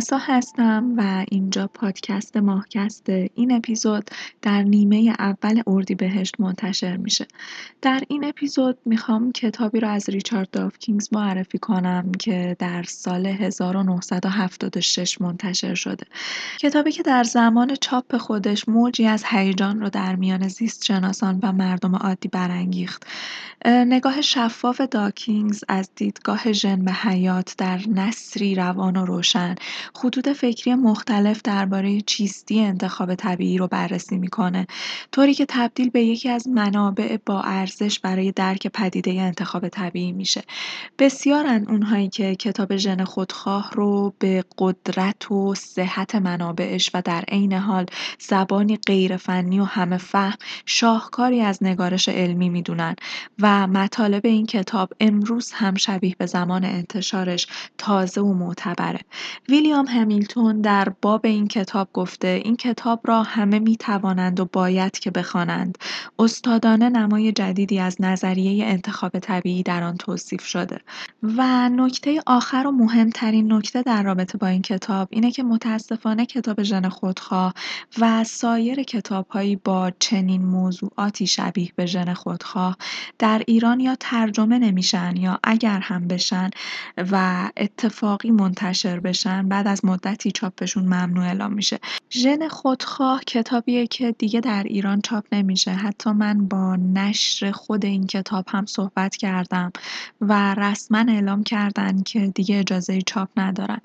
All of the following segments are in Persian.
محسا هستم و اینجا پادکست ماهکست این اپیزود در نیمه اول اردیبهشت منتشر میشه. در این اپیزود می‌خوام کتابی رو از ریچارد دافکینگز معرفی کنم که در سال 1976 منتشر شده. کتابی که در زمان چاپ خودش موجی از هیجان رو در میان زیست شناسان و مردم عادی برانگیخت. نگاه شفاف داکینگز از دیدگاه ژن به حیات در نصری روان و روشن خطوط فکری مختلف درباره چیستی انتخاب طبیعی رو بررسی می‌کنه. طوری که تبدیل به یکی از منابع با ارزش برای درک پدیده انتخاب طبیعی میشه. بسیارن اونهایی که کتاب ژن خودخواه رو به قدرت و صحت منابعش و در عین حال زبانی غیرفنی و همه فهم شاهکاری از نگارش علمی می‌دونن و مطالب این کتاب امروز هم شبیه به زمان انتشارش تازه و معتبره. ویلیام همیلتون در باب این کتاب گفته این کتاب را همه می توانند و باید که بخوانند. استادانه نمای جدیدی از نظریه انتخاب طبیعی در آن توصیف شده. و نکته آخر و مهمترین نکته در رابطه با این کتاب اینه که متاسفانه کتاب ژن خودخواه و سایر کتابهایی با چنین موضوعاتی شبیه به ژن خودخواه در ایران یا ترجمه نمیشن یا اگر هم بشن و اتفاقی منتشر بشن بعد از مدتی چاپشون ممنوع اعلام میشه. ژن خودخواه کتابیه که دیگه در ایران چاپ نمیشه. حتی من با نشر خود این کتاب هم صحبت کردم و رسما اعلام کردن که دیگه اجازه چاپ ندارن.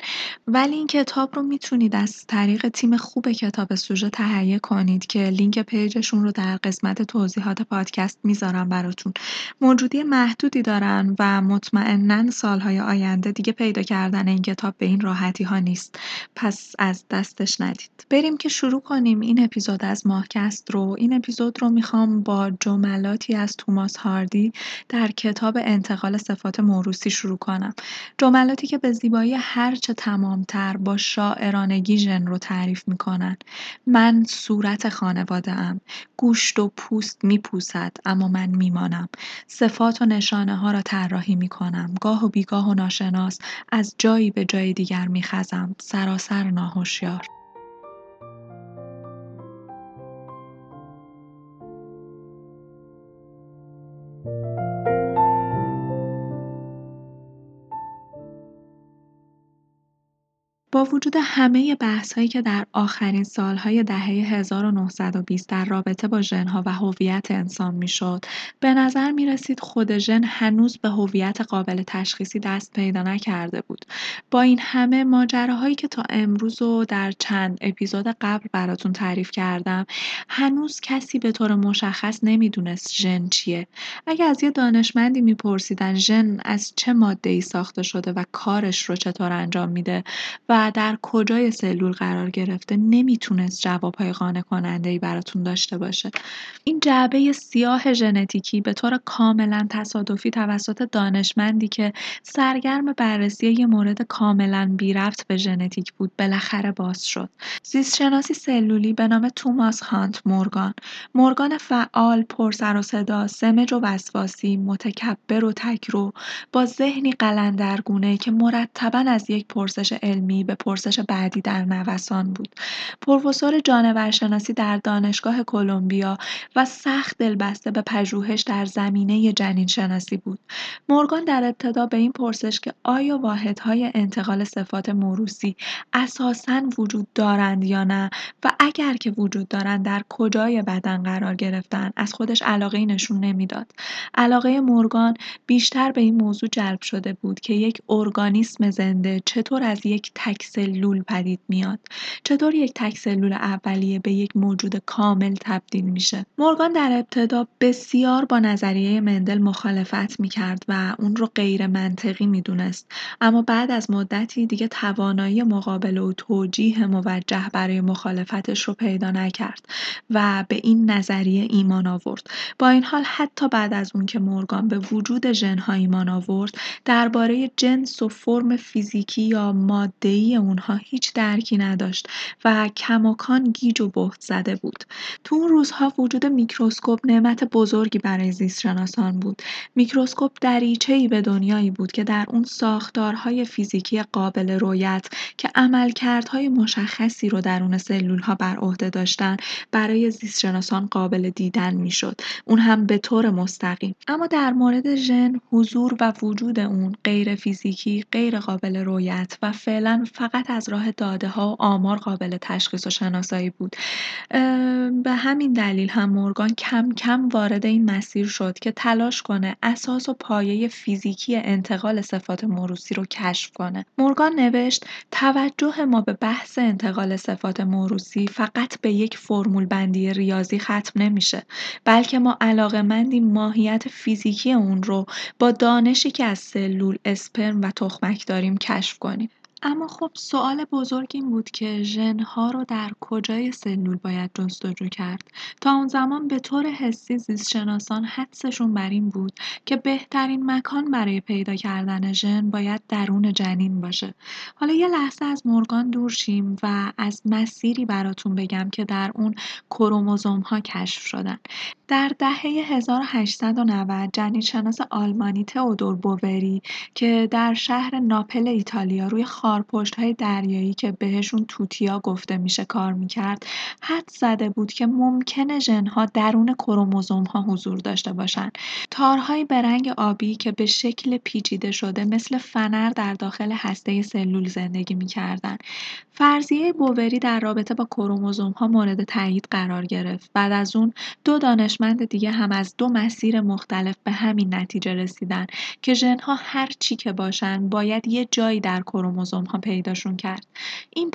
ولی این کتاب رو می‌تونید از طریق تیم خوب کتاب سوژه تهیه کنید که لینک پیجشون رو در قسمت توضیحات پادکست می‌ذارم براتون. موجودی محدودی دارن و مطمئنا سالهای آینده دیگه پیدا کردن این کتاب به این راحتی ها نیست. پس از دستش ندید. بریم که شروع کنیم. این اپیزود از ماهکست رو. این اپیزود رو می‌خوام با جملاتی از توماس هاردی در کتاب انتقال صفات موروسی شروع کنم. جملاتی که به زیبایی هرچه تمامتر با شاعرانگی ژن رو تعریف می‌کنن. من صورت خانواده ام. گوشت و پوست میپوسد اما من میمانم. صفات و نشانه ها را طراحی می کنم. گاه و بیگاه و ناشناس از جایی به جای دیگر می خزم. سراسر ناهوشیار. با وجود همه هایی که در آخرین سالهای دهه 1920 در رابطه با ژن‌ها و هویت انسان می‌شد، به نظر می رسید خود ژن هنوز به هویت قابل تشخیصی دست پیدا نکرده بود. با این همه ماجراهایی که تا امروز و در چند اپیزود قبل براتون تعریف کردم، هنوز کسی به طور مشخص نمی‌دونست ژن چیه. اگه از یه دانشمندی میپرسیدن ژن از چه ای ساخته شده و کارش رو چطور انجام میده و در کجای سلول قرار گرفته نمی‌تونست جوابهای قانع کننده ای براتون داشته باشه. این جعبه سیاه ژنتیکی به طور کاملا تصادفی توسط دانشمندی که سرگرم بررسی یه مورد کاملا بی رفت به ژنتیک بود بالاخره باز شد. زیستشناسی سلولی به نام توماس هانت مورگان. مورگان فعال پرسر و صدا سمج و وسواسی متکبر و تکرو با ذهنی قلندرگونه که مرتبا از یک پرسش علمی به پرسش بعدی در نوسان بود. پروفسور جانورشناسی در دانشگاه کلمبیا و سخت دلبسته به پژوهش در زمینه جنین شناسی بود. مورگان در ابتدا به این پرسش که آیا واحدهای انتقال صفات موروسی اساساً وجود دارند یا نه و اگر که وجود دارند در کجای بدن قرار گرفتن از خودش علاقه نشون نمی‌داد. علاقه مورگان بیشتر به این موضوع جلب شده بود که یک ارگانیسم زنده چطور از یک تک سلول پدید میاد. چطور یک تک سلول اولیه به یک موجود کامل تبدیل میشه؟ مورگان در ابتدا بسیار با نظریه مندل مخالفت می‌کرد و اون رو غیر منطقی می‌دونست. اما بعد از مدتی دیگه توانایی مقابله و توجیه موجه برای مخالفتش رو پیدا نکرد و به این نظریه ایمان آورد. با این حال حتی بعد از اون که مورگان به وجود ژنها ایمان آورد درباره جنس و فرم فیزیکی یا ماده‌ای اونها هیچ درکی نداشت و کماکان گیج و بهت زده بود. تو اون روزها وجود میکروسکوپ نعمت بزرگی برای زیستشناسان بود. میکروسکوپ دریچه‌ای به دنیایی بود که در اون ساختارهای فیزیکی قابل رویت که عملکردهای مشخصی رو درون سلولها بر عهده داشتن برای زیستشناسان قابل دیدن می‌شد. اون هم به طور مستقیم. اما در مورد ژن حضور و وجود اون غیر فیزیکی، غیر قابل رویت و فعلا فقط از راه داده ها و آمار قابل تشخیص و شناسایی بود. به همین دلیل هم مورگان کم کم وارد این مسیر شد که تلاش کنه اساس و پایه فیزیکی انتقال صفات موروسی رو کشف کنه. مورگان نوشت توجه ما به بحث انتقال صفات موروسی فقط به یک فرمول بندی ریاضی ختم نمیشه بلکه ما علاقمندیم ماهیت فیزیکی اون رو با دانشی که از سلول، اسپرم و تخمک داریم کشف کنیم. اما خب سوال بزرگ این بود که ژن‌ها رو در کجای سلول باید جستجو کرد؟ تا اون زمان به طور حسی زیستشناسان حدسشون بر این بود که بهترین مکان برای پیدا کردن ژن باید درون جنین باشه. حالا یه لحظه از مورگان دور شیم و از مسیری براتون بگم که در اون کروموزوم ها کشف شدن. در دهه 1890 جنینشناس آلمانی تئودور بووری که در شهر ناپل ایتالیا روی های دریایی که بهشون توتیا گفته میشه کار می‌کرد حد زده بود که ممکنه ژنها درون ها حضور داشته باشن. تارهایی به رنگ آبی که به شکل پیچیده شده مثل فنر در داخل هسته سلول زندگی می‌کردن. فرضیه بووری در رابطه با ها مورد تایید قرار گرفت. بعد از اون دو دانشمند دیگه هم از دو مسیر مختلف به همین نتیجه رسیدن که ژنها هر چی که باشن باید یه جایی در کروموزوم ها پیداشون کرد. این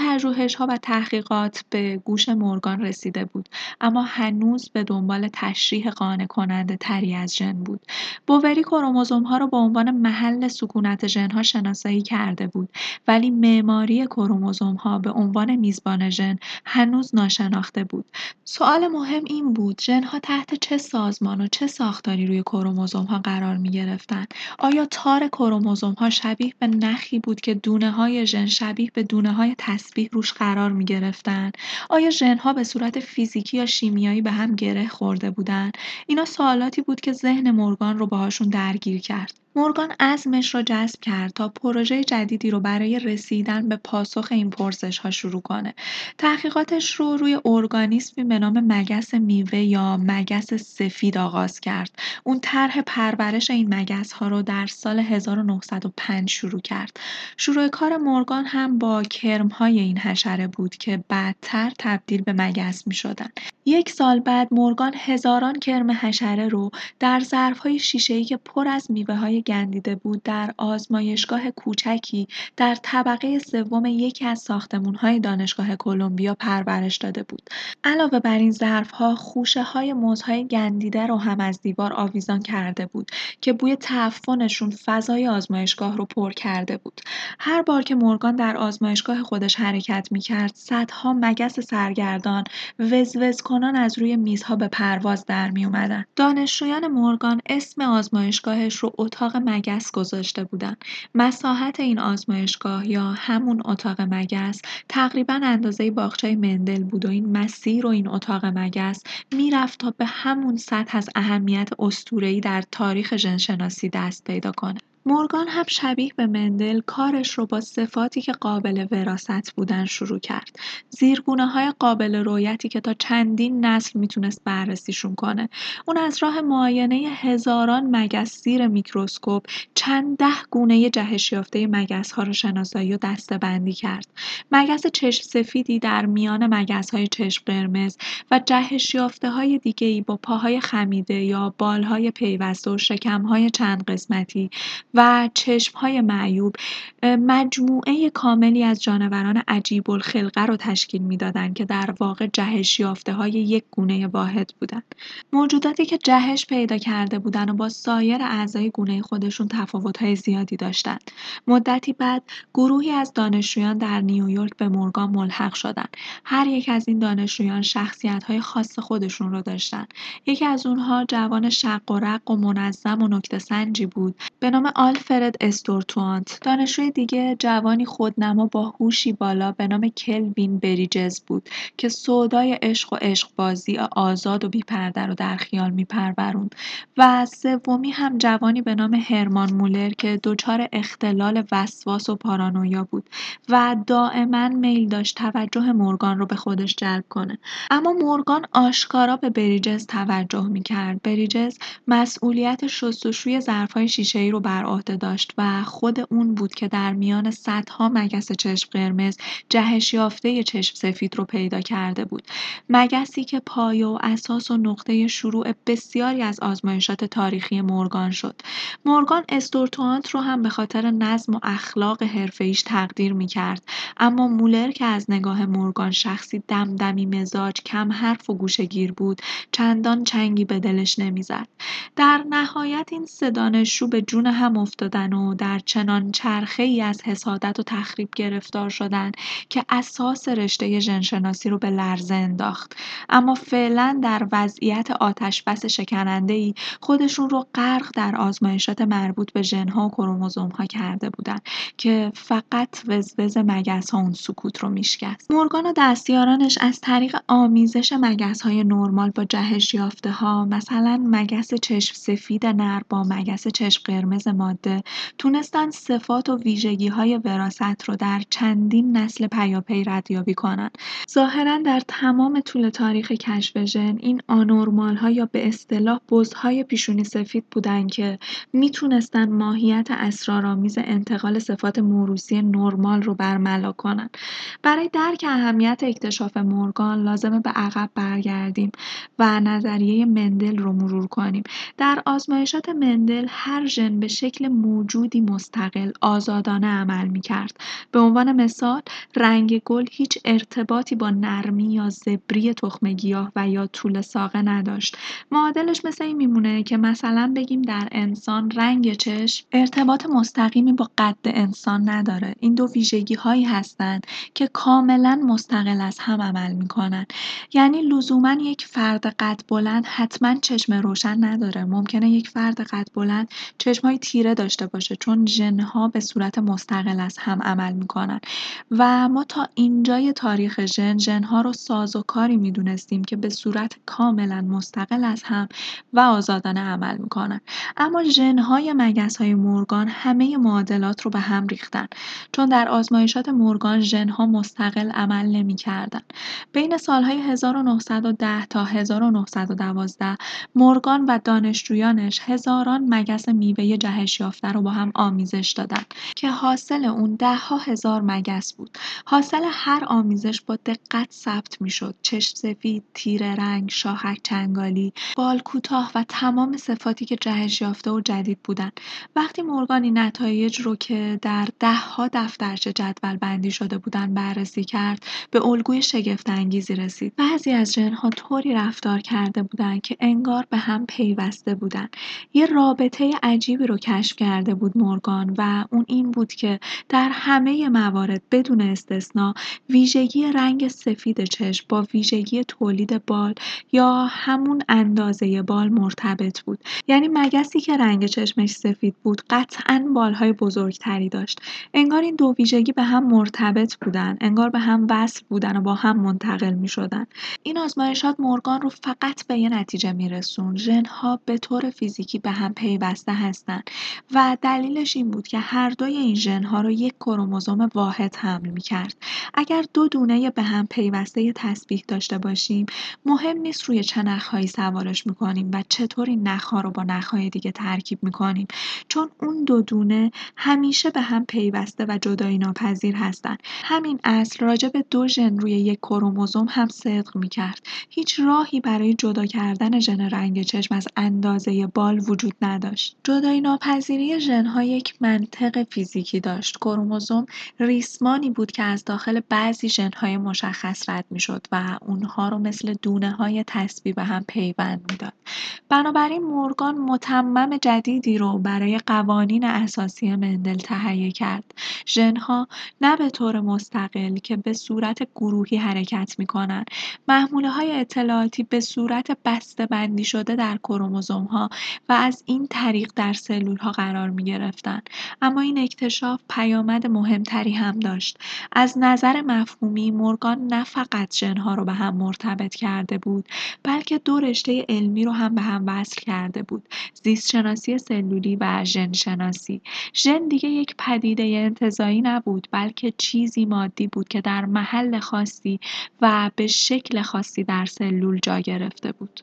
ها و تحقیقات به گوش مورگان رسیده بود اما هنوز به دنبال تشریح قانع کننده تری از ژن بود. بووری کروموزوم ها رو به عنوان محل سکونت ژن ها شناسایی کرده بود ولی معماری کروموزوم ها به عنوان میزبان ژن هنوز ناشناخته بود. سوال مهم این بود ژن ها تحت چه سازمان و چه ساختاری روی کروموزوم ها قرار می گرفتن آیا تار کروموزوم ها شبیه به نخی بود که دونه های ژن شبیه به دونه های تسبیح روش قرار می گرفتن آیا ژن به صورت فیزیکی یا شیمیایی به هم گره خورده بودن؟ اینا سوالاتی بود که ذهن مورگان رو باهاشون درگیر کرد. مورگان عزمش را جذب کرد تا پروژه جدیدی رو برای رسیدن به پاسخ این پرسش ها شروع کنه. تحقیقاتش رو روی ارگانیسمی به نام مگس میوه یا مگس سفید آغاز کرد. اون طرح پرورش این مگس ها رو در سال 1905 شروع کرد. شروع کار مورگان هم با کرم های این حشره بود که بعدتر تبدیل به مگس می شدن. یک سال بعد مورگان هزاران کرم حشره رو در ظرف های شیشه که پر از میوه های گندیده بود در آزمایشگاه کوچکی در طبقه سوم یکی از ساختمان‌های دانشگاه کلمبیا پرورش داده بود. علاوه بر این ظرف‌ها خوشه‌های موزهای گندیده رو هم از دیوار آویزان کرده بود که بوی تعفنشون فضای آزمایشگاه رو پر کرده بود. هر بار که مورگان در آزمایشگاه خودش حرکت می‌کرد، صدها مگس سرگردان وزوز کنان از روی میزها به پرواز در می اومدن. دانشجویان مورگان اسم آزمایشگاهش رو اتاق مگس گذاشته بودن. مساحت این آزمایشگاه یا همون اتاق مگس تقریبا اندازه باغچه مندل بود و این مسیر و این اتاق مگس می‌رفت تا به همون سطح از اهمیت اسطوره‌ای در تاریخ ژنشناسی دست پیدا کنه. مورگان هم شبیه به مندل کارش رو با صفاتی که قابل وراست بودن شروع کرد. زیرگونه های قابل رویتی که تا چندین نسل می‌تونست بررسیشون کنه. اون از راه معاینه هزاران مگس زیر میکروسکوپ چند ده گونه جهش یافته مگس ها رو شناسایی و دسته بندی کرد. مگس چشم سفیدی در میان مگس های چشم قرمز و جهش یافته های دیگه ای با پاهای خمیده یا بالهای پیوسته و شکم های چند قسمتی و چشمهای معیوب مجموعه کاملی از جانوران عجیب الخلقه رو تشکیل می‌دادند که در واقع جهش یافته های یک گونه واحد بودند. موجوداتی که جهش پیدا کرده بودند و با سایر اعضای گونه خودشون های زیادی داشتند. مدتی بعد گروهی از دانشجویان در نیویورک به مورگان ملحق شدند. هر یک از این دانشجویان های خاص خودشون رو داشتند. یکی از اونها جوان شق و رق و منظم و نکته سنجی بود به نام آلفرد استورتوانت دانشجوی دیگه جوانی خودنما با هوشی بالا به نام کلوین بریجز بود که سودای عشق و عشقبازی آزاد و بیپرده رو در خیال میپروروند و سومی هم جوانی به نام هرمان مولر که دچار اختلال وسواس و پارانویا بود و دائما میل داشت توجه مورگان رو به خودش جلب کنه. اما مورگان آشکارا به بریجز توجه می‌کرد. بریجز مسئولیت شستشوی ظرفهای شیشهای رو بر عهده داشت و خود اون بود که در میان صدها مگس چشم قرمز جهش یافته چشم سفید رو پیدا کرده بود. مگسی که پایه و اساس و نقطه شروع بسیاری از آزمایشات تاریخی مورگان شد. مورگان استورتوانت رو هم به خاطر نظم و اخلاق حرفه‌ایش تقدیر می‌کرد. اما مولر که از نگاه مورگان شخصی دمدمی مزاج کم حرف و گوشگیر بود چندان چنگی به دلش نمی‌زد. در نهایت این سه دانشجو به جون هم افتادن و در چنان چرخه ای از حسادت و تخریب گرفتار شدن که اساس رشته ژنشناسی رو به لرزه انداخت. اما فعلا در وضعیت آتش بس شکننده ای خودشون رو غرق در آزمایشات مربوط به ژنها و کروموزوم ها کرده بودن که فقط وزوز مگس ها اون سکوت رو میشکست. مورگان و دستیارانش از طریق آمیزش مگس های نرمال با جهش یافته ها مثلا مگس چشم سفید نر با مگس چشم قرمز ماده. تونستن صفات و ویژگی های وراست رو در چندین نسل پیاپی ردیابی کنن. ظاهرا در تمام طول تاریخ کشف ژن این آنورمال ها یا به اصطلاح بزهای پیشونی سفید بودن که می‌تونستن ماهیت اسرارآمیز انتقال صفات موروسی نرمال رو برملا کنن. برای درک اهمیت اکتشاف مورگان لازمه به عقب برگردیم و نظریه مندل رو مرور کنیم. در آزمایشات مندل هر ژن به شکل موجودی مستقل آزادانه عمل می کرد. به عنوان مثال رنگ گل هیچ ارتباطی با نرمی یا زبری تخم گیاه و یا طول ساقه نداشت. معادلش مثل این میمونه که مثلا بگیم در انسان رنگ چشم ارتباط مستقیمی با قد انسان نداره. این دو ویژگی هایی هستند که کاملا مستقل از هم عمل می‌کنن. یعنی لزوما یک فرد قد بلند حتما چشم روشن نداره. ممکنه یک فرد قد بلند های تیره داشته باشه چون ژنها به صورت مستقل از هم عمل می‌کنن. و ما تا اینجای تاریخ ژن ژنها رو سازوکاری می‌دونستیم که به صورت کاملا مستقل از هم و آزادانه عمل می‌کنن. اما ژنهای های مورگان همه معادلات رو به هم ریختن. چون در آزمایشات مورگان ژنها مستقل عمل نمی‌کردن. بین سالهای 1910 تا 1912 مورگان و دانشجویانش هزاران مگس میوه جهش یافته رو با هم آمیزش دادن که حاصل اون ده ها هزار مگس بود. حاصل هر آمیزش با دقت ثبت می‌شد. چشم سفید تیره رنگ شاخک چنگالی بال کوتاه و تمام صفاتی که جهش یافته و جدید بودن. وقتی مورگانی نتایج رو که در ده ها دفترچه جدول بندی شده بودن بررسی کرد به الگوی شگفت انگیزی رسید. بعضی از جنها طوری رفتار کرده بودند که انگار به هم پیوسته بودن. یه رابطه عجیبی رو کشف کرده بود مورگان و اون این بود که در همه موارد بدون استثنا ویژگی رنگ سفید چشم با ویژگی تولید بال یا همون اندازه بال مرتبط بود. یعنی مگسی که رنگ چشمش سفید بود قطعا بالهای بزرگتری داشت. انگار این دو ویژگی به هم مرتبط بودن انگار به هم وصل بودن و با هم منتقل می شدن. این آزمایشات مورگان رو فقط به یه نتیجه می رسون. ژنها به طور فیزیکی به هم پیوسته هستند و دلیلش این بود که هر دوی این ژنها رو یک کروموزوم واحد حمل می کرد. اگر دو دونه به هم پیوسته تسبیح داشته باشیم مهم نیست روی چه نخهایی سوارش می‌کنیم و چطور این نخها رو با نخهای دیگه ترکیب می‌کنیم. چون اون دو دونه همیشه به هم پیوسته و جدایی ناپذیر هستن. همین اصل راجع به دو ژن روی یک کروموزوم هم صدق می‌کرد. هیچ راهی برای جدا کردن ژن رنگ چشم از اندازه بال وجود نداشت. جدایی ناپذیری ژنها یک منطق فیزیکی داشت کروموزوم ریسمانی بود که از داخل بعضی ژنهای مشخص رد می‌شد و اونها رو مثل دونه های تسبیح به هم پیوند می‌داد بنابراین مورگان متمم جدیدی رو برای قوانین اساسی مندل تهیه کرد. ژن‌ها نه به طور مستقل که به صورت گروهی حرکت می‌کنند. های اطلاعاتی به صورت بندی شده در ها و از این طریق در ها قرار می‌گرفتند. اما این اکتشاف پیامد مهمتری هم داشت. از نظر مفهومی مورگان نه فقط ژن‌ها رو به هم مرتبط کرده بود، بلکه دو رشته علمی رو هم به هم وصل کرده بود: زیستشناسی سلولی و ژن‌شناسی. ژن دیگه یک پدیده انتزاعی نبود، بلکه چیزی مادی بود که در محل خاصی و به شکل خاصی در سلول جا گرفته بود.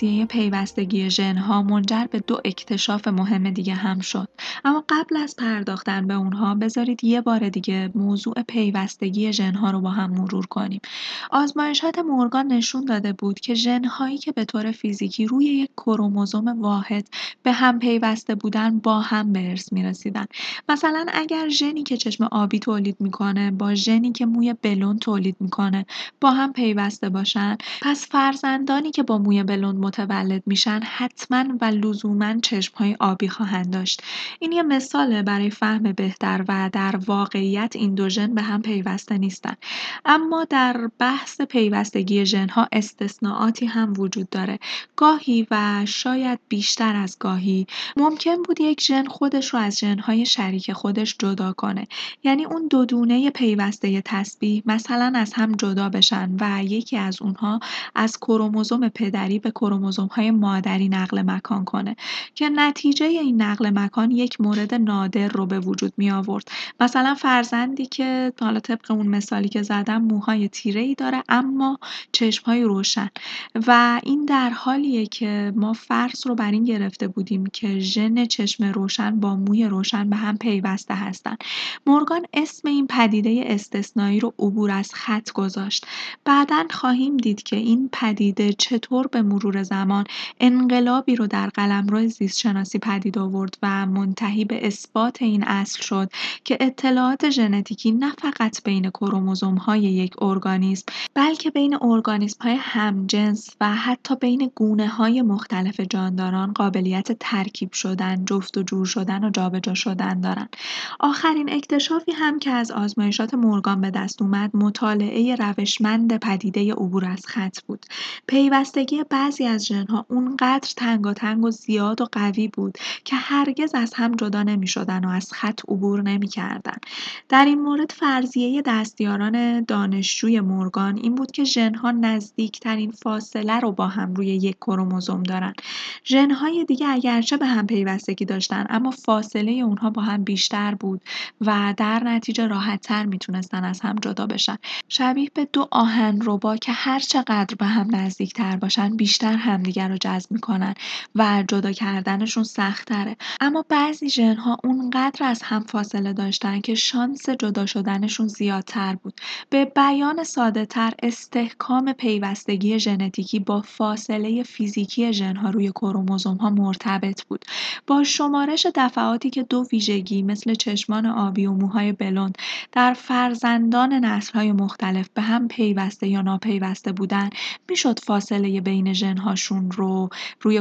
فرضیه پیوستگی ژن‌ها منجر به دو اکتشاف مهم دیگه هم شد. اما قبل از پرداختن به اونها بذارید یه بار دیگه موضوع پیوستگی ژن‌ها رو با هم مرور کنیم. آزمایشات مورگان نشون داده بود که ژن‌هایی که به طور فیزیکی روی یک کروموزوم واحد به هم پیوسته بودن با هم به ارث می‌رسیدن. مثلا اگر ژنی که چشم آبی تولید می‌کنه با ژنی که موی بلون تولید می‌کنه با هم پیوسته باشن پس فرزندانی که با موی بلون متولد میشن حتما و لزوما های آبی خواهند داشت این یه مثاله برای فهم بهتر و در واقعیت این دو ژن به هم پیوسته نیستن اما در بحث پیوستگی ژنها استثناءاتی هم وجود داره. گاهی و شاید بیشتر از گاهی ممکن بود یک ژن خودش رو از ژنهای شریک خودش جدا کنه. یعنی اون دو دونه پیوسته تسبیح مثلا از هم جدا بشن و یکی از اونها از کروموزوم پدری به های مادری نقل مکان کنه. که نتیجه این نقل مکان یک مورد نادر رو به وجود می آورد مثلا فرزندی که حالا طبق اون مثالی که زدم موهای تیره ای داره اما های روشن. و این در حالیه که ما فرض رو بر این گرفته بودیم که ژن چشم روشن با موی روشن به هم پیوسته هستن. مورگان اسم این پدیده استثنایی رو عبور از خط گذاشت. بعدا خواهیم دید که این پدیده چطور به مرور زمان انقلابی رو در قلمرو زیستشناسی پدید آورد و منتهی به اثبات این اصل شد که اطلاعات ژنتیکی نه فقط بین های یک ارگانیسم بلکه بین ارگانیسم های جنس و حتی بین گونه های مختلف جانداران قابلیت ترکیب شدن، جفت و جور شدن و جابجا شدن دارند. آخرین اکتشافی هم که از آزمایشات مورگان به دست اومد مطالعه روشمند پدیده عبور از خط بود. پیوستگی بعضی از ژن‌ها اونقدر تنگاتنگ و زیاد و قوی بود که هرگز از هم جدا نمی‌شدن و از خط عبور نمی‌کردن. در این مورد فرضیه دستیاران دانشجوی مورگان این بود که ژن‌ها نزدیکترین فاصله رو با هم روی یک کروموزوم دارن. ژن‌های دیگه اگرچه به هم پیوستگی داشتن اما فاصله اونها با هم بیشتر بود و در نتیجه راحتتر می‌تونستن از هم جدا بشن. شبیه به دو آهن ربا که هر چقدر به هم نزدیکتر باشن بیشتر همدیگر رو جذب می‌کنن و جدا کردنشون سختره اما بعضی ژنها اونقدر از هم فاصله داشتن که شانس جدا شدنشون زیادتر بود به بیان ساده تر استحکام پیوستگی ژنتیکی با فاصله فیزیکی ژنها روی کروموزوم ها مرتبط بود با شمارش دفعاتی که دو ویژگی مثل چشمان آبی و موهای بلوند در فرزندان نسل های مختلف به هم پیوسته یا ناپیوسته بودن می‌شد فاصله بین ژن‌هاشون رو روی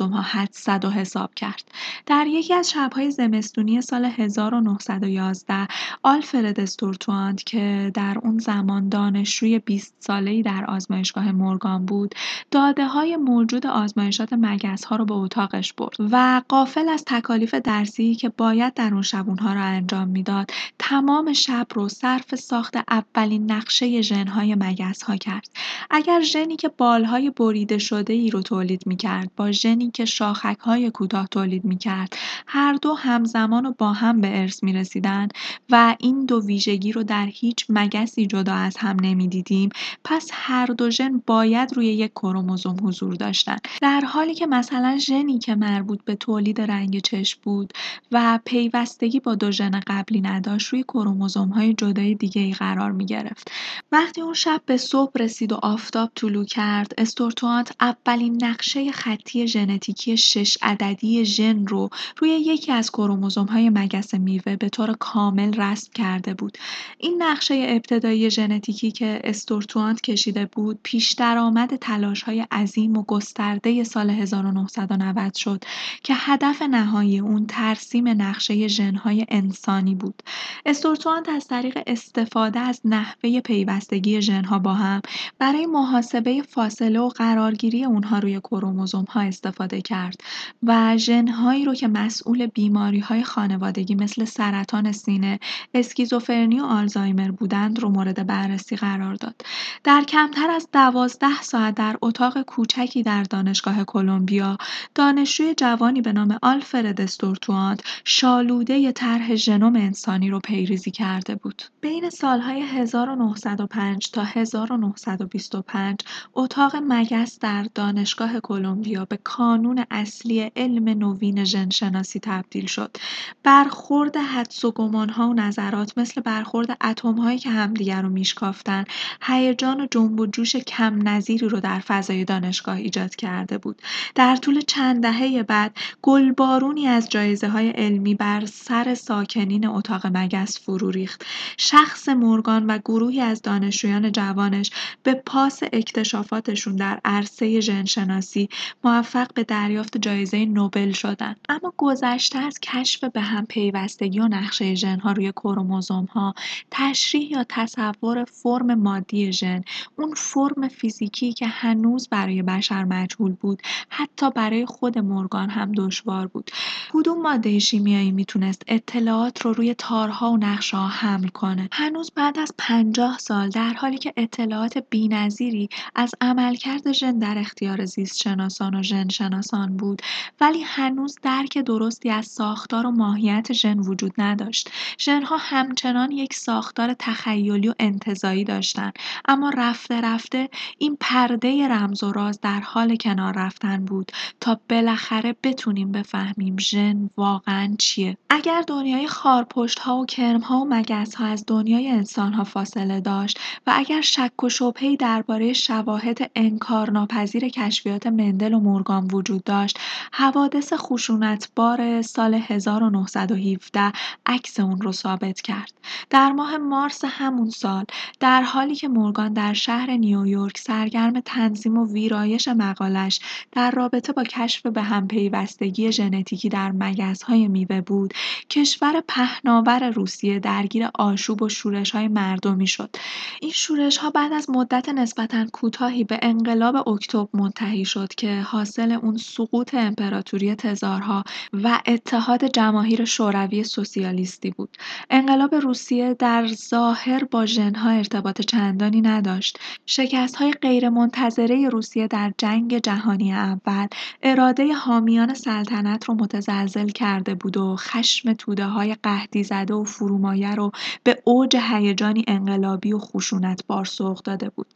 ها حدس زد و حساب کرد. در یکی از شب‌های زمستونی سال 1911 آلفرد استورتواند که در اون زمان دانشجوی 20 ساله‌ای در آزمایشگاه مورگان بود، های موجود آزمایشات ها رو به اتاقش برد و قافل از تکالیف درسی که باید در اون شب اونها رو انجام می‌داد تمام شب رو صرف ساخت اولین نقشه ژنهای مگس ها کرد. اگر ژنی که بالهای بریده شده ای رو تولید می کرد با ژنی که شاخک های کوتاه تولید می کرد هر دو همزمان و با هم به ارث می رسیدن و این دو ویژگی رو در هیچ مگسی جدا از هم نمی دیدیم پس هر دو ژن باید روی یک کروموزوم حضور داشتن. در حالی که مثلا ژنی که مربوط به تولید رنگ چشم بود و پیوستگی با دو ژن قبلی نداشت روی کروموزوم های جدای دیگه ای قرار می گرفت وقتی اون شب به صبح رسید و آفتاب طلوع کرد استورتوانت اولین نقشه خطی ژنتیکی شش عددی ژن رو روی یکی از کروموزوم های مگس میوه به طور کامل رسم کرده بود. این نقشه ابتدایی ژنتیکی که استورتوانت کشیده بود پیش درآمد تلاش های عظیم و گسترده سال 1990 شد که هدف نهایی اون ترسیم نقشه ژنهای انسانی بود. استورتوانت از طریق استفاده از نحوه پیوستگی ژنها با هم برای محاسبه فاصله و قرارگیری اونها روی کروموزوم ها استفاده کرد و ژنهایی رو که مسئول بیماری های خانوادگی مثل سرطان سینه، اسکیزوفرنی و آلزایمر بودند رو مورد بررسی قرار داد. در کمتر از دوازده ساعت در اتاق کوچکی در دانشگاه کلمبیا دانشجوی جوانی به نام آلفرد استورتوانت شالوده طرح ژنوم انسانی رو پیریزی کرده بود. بین سالهای 1905 تا 1925 اتاق مگس در دانشگاه کلمبیا به کانون اصلی علم نوین ژنشناسی تبدیل شد. برخورد حدس و گمانها و نظرات مثل برخورد اتم‌هایی که همدیگر رو میشکافتن هیجان و جنب و جوش کم نظیری رو در فضای دانشگاه ایجاد کرده بود. در طول چند دهه بعد گلبارونی از جایزه های علمی بر سر ساکنین اتاق مگس فرو ریخت. شخص مورگان و گروهی از دانشجویان جوانش به پاس اکتشافاتشون در عرصه ژنشناسی موفق به دریافت جایزه نوبل شدند. اما گذشته از کشف به هم پیوستگی و نقشه ژنها روی ها تشریح یا تصور فرم مادی ژن. اون فرم فیزیکی که هنوز برای بشر مجهول بود حتی برای خود مورگان هم دشوار بود. کدوم ماده شیمیایی می‌تونست اطلاعات رو روی تارها و نقشه حمل کنه؟ هنوز بعد از پنجاه سال در حالی که اطلاعات بینظیری از عملکرد ژن در اختیار زیست شناسان و ژن شناسان بود ولی هنوز درک درستی از ساختار و ماهیت ژن وجود نداشت. ژنها همچنان یک ساختار تخیلی و انتظایی داشتند اما رفته رفته این پرده رمز و راز در حال کنار رفتن بود تا بالاخره بتونیم بفهمیم ژن واقعا چیه. اگر دنیای خارپشت ها و کرم ها و مگس ها از دنیای انسان ها فاصله داشت و اگر شک و شبهی درباره شواهد انکارناپذیر کشفیات مندل و مورگان وجود داشت حوادث خشونتبار سال 1917 عکس اون رو ثابت کرد. در ماه مارس همون سال در حالی که مورگان در شهر نیویورک سرگرم تنظیم و ویرایش مقالش در رابطه با کشف به هم پیوستگی ژنتیکی در های میوه بود کشور پهناور روسیه درگیر آشوب و های مردمی شد. این ها بعد از مدت نسبتا کوتاهی به انقلاب اکتبر منتهی شد که حاصل اون سقوط امپراتوری تزارها و اتحاد جماهیر شوروی سوسیالیستی بود. انقلاب روسیه در ظاهر با ژنها ارتباط چندانی نداشت. غیر غیرمنتظره روسیه در جنگ جهانی اول اراده حامیان سلطنت رو متزلزل کرده بود و خشم های قهدی زده و فرومایه رو به اوج هیجانی انقلابی و خشونتبار سوق داده بود.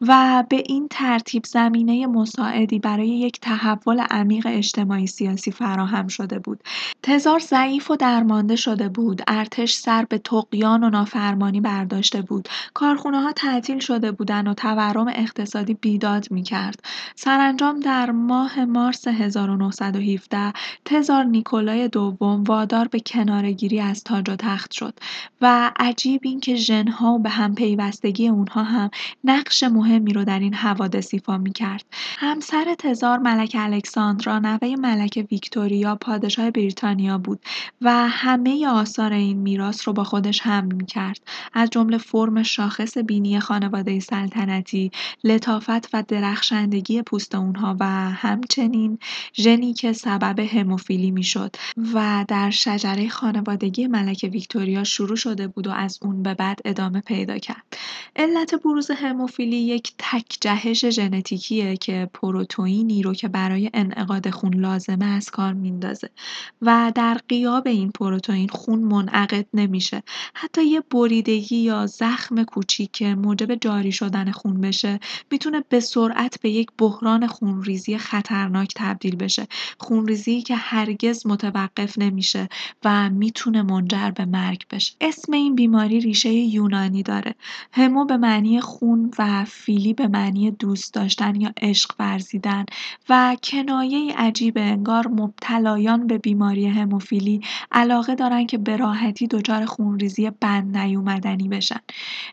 و به این ترتیب زمینه مساعدی برای یک تحول عمیق اجتماعی سیاسی فراهم شده بود. تزار ضعیف و درمانده شده بود. ارتش سر به تقیان و نافرمانی برداشته بود. کارخونه ها تعطیل شده بودند و تورم اقتصادی بیداد می کرد. سرانجام در ماه مارس 1917 تزار نیکولای دوم وادار به کنارگیری از تاج و تخت شد و عجیب این که و به هم پیوستگی اونها هم نقش مهمی رو در این حوادث ایفا می کرد. همسر تزار ملک الکساندرا نوه ملک ویکتوریا پادشاه بریتانیا بود و همه آثار این میراث رو با خودش حمل می کرد. از جمله فرم شاخص بینی خانواده سلطنتی، لطافت و درخشندگی پوست اونها و همچنین ژنی که سبب هموفیلی می‌شد و در شجره خانوادگی ملکه ویکتوریا شروع شده بود و از اون به بعد ادامه پیدا کرد. علت بروز هموفیلی یک تک جهش ژنتیکیه که پروتئینی رو که برای انعقاد خون لازمه از کار میندازه و در قیاب این پروتئین خون منعقد نمیشه. حتی یه بریدگی یا زخم کوچیک که موجب جاری شدن خون بشه می‌تونه به سرعت به یک بحران خونریزی خطرناک تبدیل بشه. خونریزی که هرگز متوقف نمیشه و می‌تونه منجر به مرگ بشه. اسم این بیماری ریشه یونانی داره. همو به معنی خون و فیلی به معنی دوست داشتن یا عشق ورزیدن و کنایه عجیب انگار مبتلایان به بیماری هموفیلی علاقه دارن که به راحتی دچار خونریزی بند نیومدنی بشن.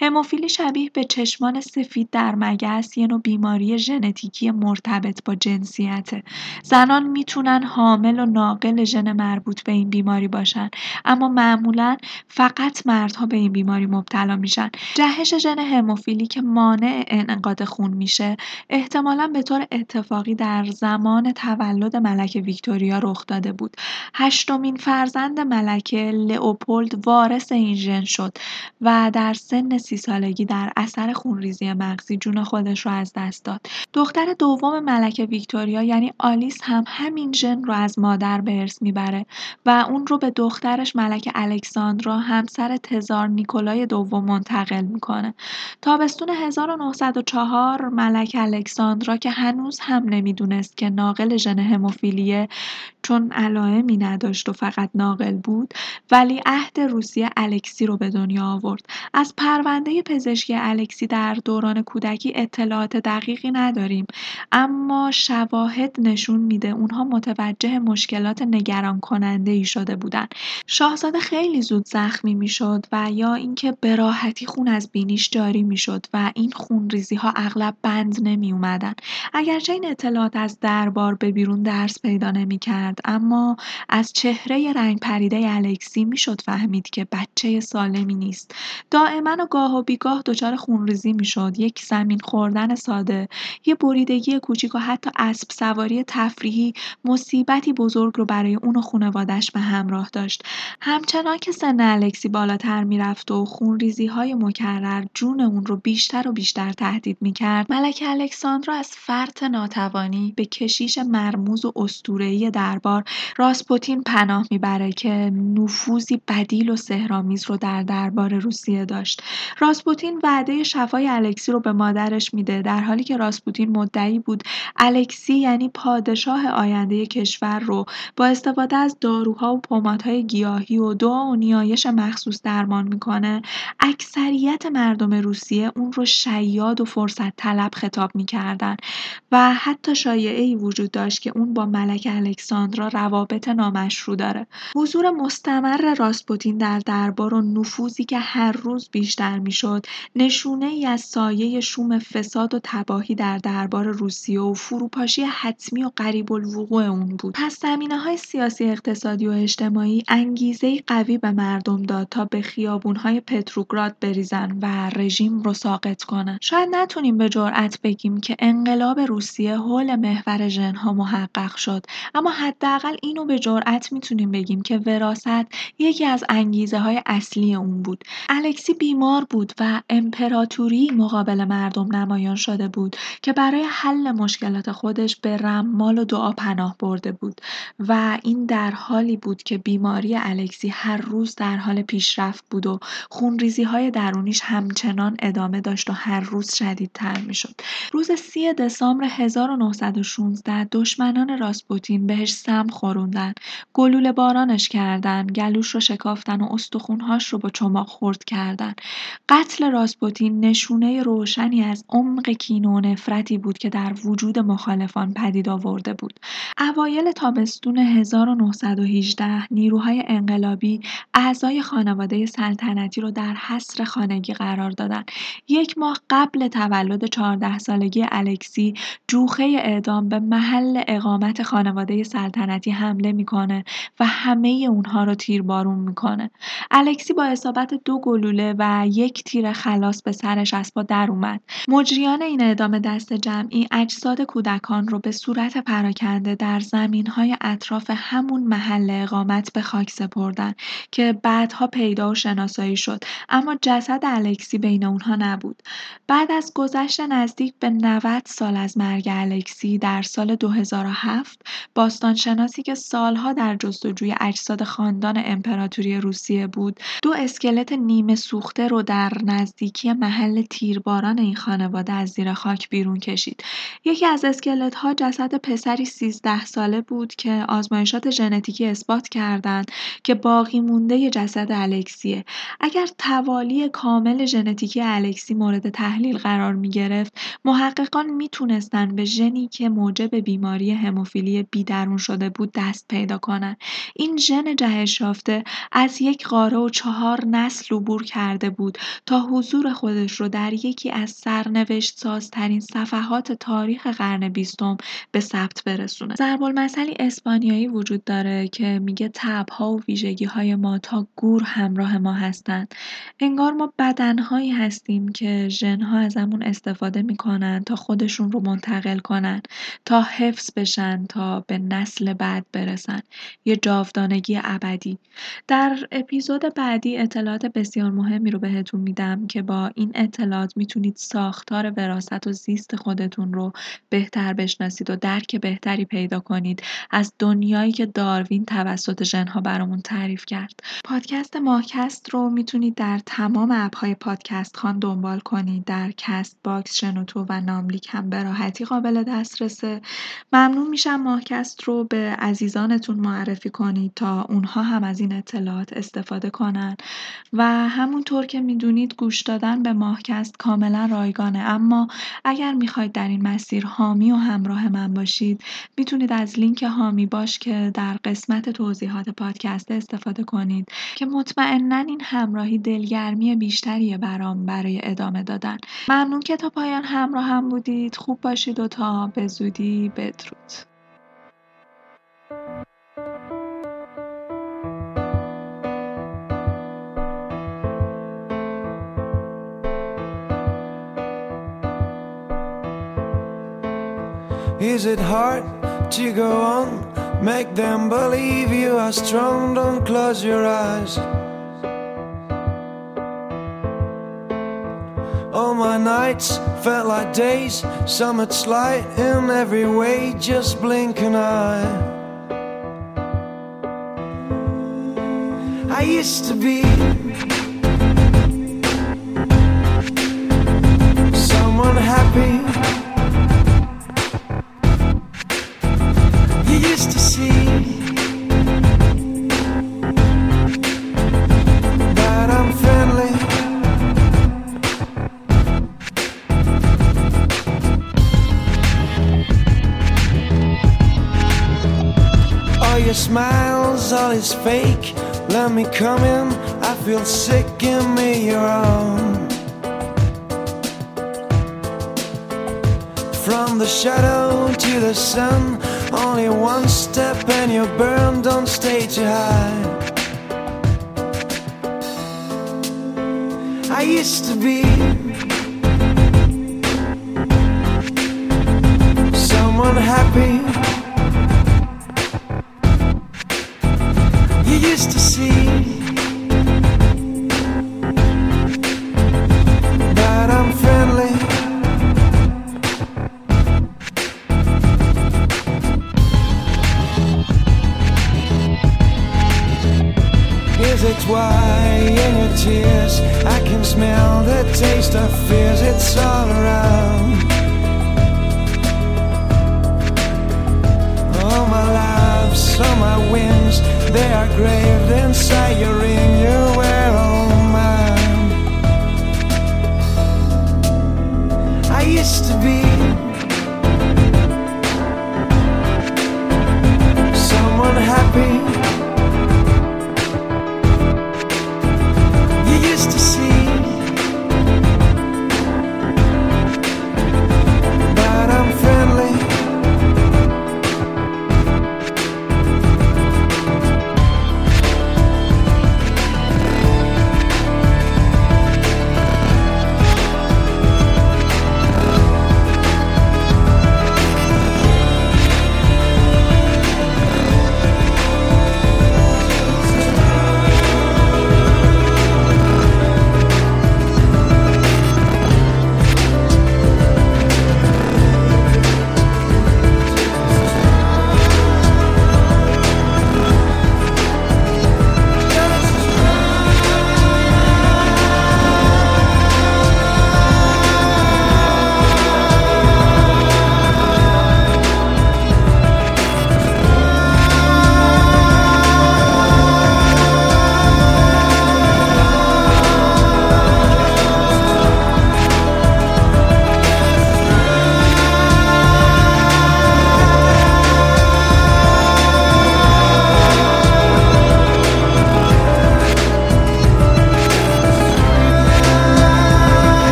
هموفیلی شبیه به چشمان سفید در مگس یه نوع بیماری ژنتیکی مرتبط با جنسیته زنان می‌تونن حامل و ناقل ژن مربوط به این بیماری باشن اما معمولا فقط مردها به این بیماری مبتلا میشن. جهش ژن هموفیلی که مانع انعقاد خون میشه احتمالا به طور اتفاقی در زمان تولد ملکه ویکتوریا رخ داده بود. هشتمین فرزند ملکه لئوپولد وارث این ژن شد و در سن سی سالگی در اثر خونریزی مغزی جون خودش رو از دست داد. دختر دوم ملکه ویکتوریا یعنی آلیس هم همین ژن رو از مادر به ارث می‌بره و اون رو به دخترش ملکه الکساندرا همسر تزار نیکولای دوم منتقل می‌کنه. تابستون 1904 ملکه الکساندرا که هنوز هم نمی‌دونست که ناقل ژن هموفیلیه چون علائمی نداشت و فقط ناقل بود ولی عهد روسیه الکسی رو به دنیا آورد. از پرونده پزشکی الکسی در دوران کودکی اطلاعات دقیقی نداریم اما شواهد نشون میده اونها متوجه مشکلات نگران کننده ای شده بودن. شاهزاده خیلی زود زخمی می‌شد و یا اینکه به راحتی خون از بینیش جاری می‌شد و این خونریزی ها اغلب بند نمی اومدن اگرچه این اطلاعات از دربار به بیرون درس پیدا نمی کرد اما از چهره رنگ پریده الکسی می‌شد فهمید که بچه سالمی نیست. دائما و گاه و بیگاه دچار خونریزی می‌شد. یک زمین خوردن ساده یه بریدگی کوچیک و حتی اسب سواری تفریحی مصیبتی بزرگ رو برای اون و خانوادش به همراه داشت. همچنان که سن الکسی بالاتر می‌رفت و خونریزی های مکرر جون اون رو بیشتر و بیشتر تهدید می‌کرد. ملکه الکساندرا از فرط ناتوانی به کشیش مرموز و اسطوره‌ای دربار راسپوتین پناه می‌بره که نفوذی بدیل و سهرامیز رو در دربار روسیه داشت. راسپوتین وعده شفای الکسی رو به مادرش میده در حالی که راسپوتین مدعی بود الکسی یعنی پادشاه آینده کشور رو با استفاده از داروها و پمادهای گیاهی و دعا و نیایش مخصوص درمان می‌کنه اکثریت مردم روسیه اون رو شیاد و فرصت طلب خطاب می‌کردن و حتی شایعه ای وجود داشت که اون با ملک الکساندرا روابط نامشروع داره. حضور مستمر راسپوتین در دربار و نفوذی که هر روز بیشتر می‌شد نشونه ای از سایه شوم فساد و تباهی در دربار روسیه و فروپاشی حتمی و قریب الوقوع اون بود. پس زمینه های سیاسی اقتصادی و اجتماعی انگیزه قوی به مردم داد تا به خیابون های پتروگراد بریزن و رژیم رو ساقط کنن. شاید نتونیم به جرأت بگیم که انقلاب روسیه حول محور ژنها محقق شد. اما حداقل اینو به جرأت می‌تونیم بگیم که وراست یکی از انگیزه های اصلی اون بود. الکسی بیمار بود و امپراتوری مقابل مردم نمایان شده بود که برای حل مشکلات خودش به رمال و دعا پناه برده بود و این در حالی بود که بیماری الکسی هر روز در حال پیشرفت بود و خونریزی های درونیش همچنان ادامه داشت و هر روز شدیدتر می‌شد. روز سی دسامبر 1916 دشمنان راسپوتین بهش سم خوروندن گلوله بارانش کردن گلوش رو شکافتن و استخونهاش رو با چماق خورد کردن. قتل راسپوتین نشونه روشنی از عمق کینه و نفرتی بود که در وجود مخالفان پدید آورده بود. اوایل تابستون 1918 نیروهای انقلابی اعضای خانواده سلطنتی رو در حصر خانگی قرار دادن. یک ماه قبل تولد 14 سالگی الکسی جوخه اعدام به محل اقامت خانواده سلطنتی حمله می‌کنه و همه اونها رو تیربارون می‌کنه. الکسی با اصابت دو گلوله و یک تیر خلاص به سرش از پا در اومد. مجریان این اعدام دست جمعی اجساد کودکان رو به صورت پراکنده در های اطراف همون محل اقامت به خاک سپردن که بعدها پیدا و شناسایی شد. اما جسد الکسی بین اونها نبود. بعد از گذشت نزدیک به 90 سال از مرگ الکسی در سال 2007 باستانشناسی که سالها در جستجوی اجساد خاندان امپراتوری روسیه بود دو اسکلت نیمه سوخته رو در نزدیکی محل تیرباران این خانواده از زیر خاک بیرون کشید. یکی از اسکلت ها جسد پسری 13 ساله بود که آزمایشات ژنتیکی اثبات کردند که باقی مونده جسد الکسیه. اگر توالی کامل ژنتیکی الکسی مورد تحلیل قرار می گرفت محققان می‌تونستن به ژنی که موجب بیماری هموفیلی بیدرون شده بود دست پیدا کنند. این ژن جهش یافته از یک قاره و چهار نسل عبور کرده بود تا حضور خودش رو در یکی از سرنوشت سازترین صفحات تاریخ قرن بیستم به ثبت برسونه ضرب المثلی اسپانیایی وجود داره که میگه تبها و ویژگی های ما تا گور همراه ما هستند انگار ما بدنهایی هستیم که ژنها ازمون استفاده می‌کنن تا خودشون رو منتقل کنن تا حفظ بشن تا به نسل بعد برسن. یه جاودانگی ابدی. در اپیزود بعدی اطلاعات بسیار مهمی رو بهتون میدم که با این اطلاعات می‌تونید ساختار وراست و زیست خودتون رو بهتر بشناسید و درک بهتری پیدا کنید از دنیایی که داروین توسط ژنها برامون تعریف کرد. پادکست ماهکست رو می‌تونید در تمام اپهای پادکست خوان دنبال کنید. در Castbox شنوتو و ناملیک هم به راحتی قابل دسترسه. ممنون میشم ماهکست رو به عزیزانتون معرفی کنید تا اونها هم از این اطلاعات استفاده کنن. و همونطور که می‌دونید گوش دادن به ماهکست کاملا رایگانه. اما اگر می‌خواید در این مسیر حامی و همراه من باشید می‌تونید از لینک حامی باش که در قسمت توضیحات پادکست استفاده کنید که مطمئنا این همراهی دلگرمی بیشتری برام برای ادامه دادن. ممنون که تا پایان همراه هم بودید. خوب باشید و تا به زودی. بدرود. Is it hard to go on? Make them believe you are strong, don't close your eyes. My nights felt like days, summit's light in every way, just blink an eye. I used to be someone happy. Is fake. Let me come in, I feel sick, give me your arm. From the shadow to the sun, only one step and you burn, don't stay too high. I used to be someone happy. Fears? It's all around. All my lives, all my wins they are graved inside your ring.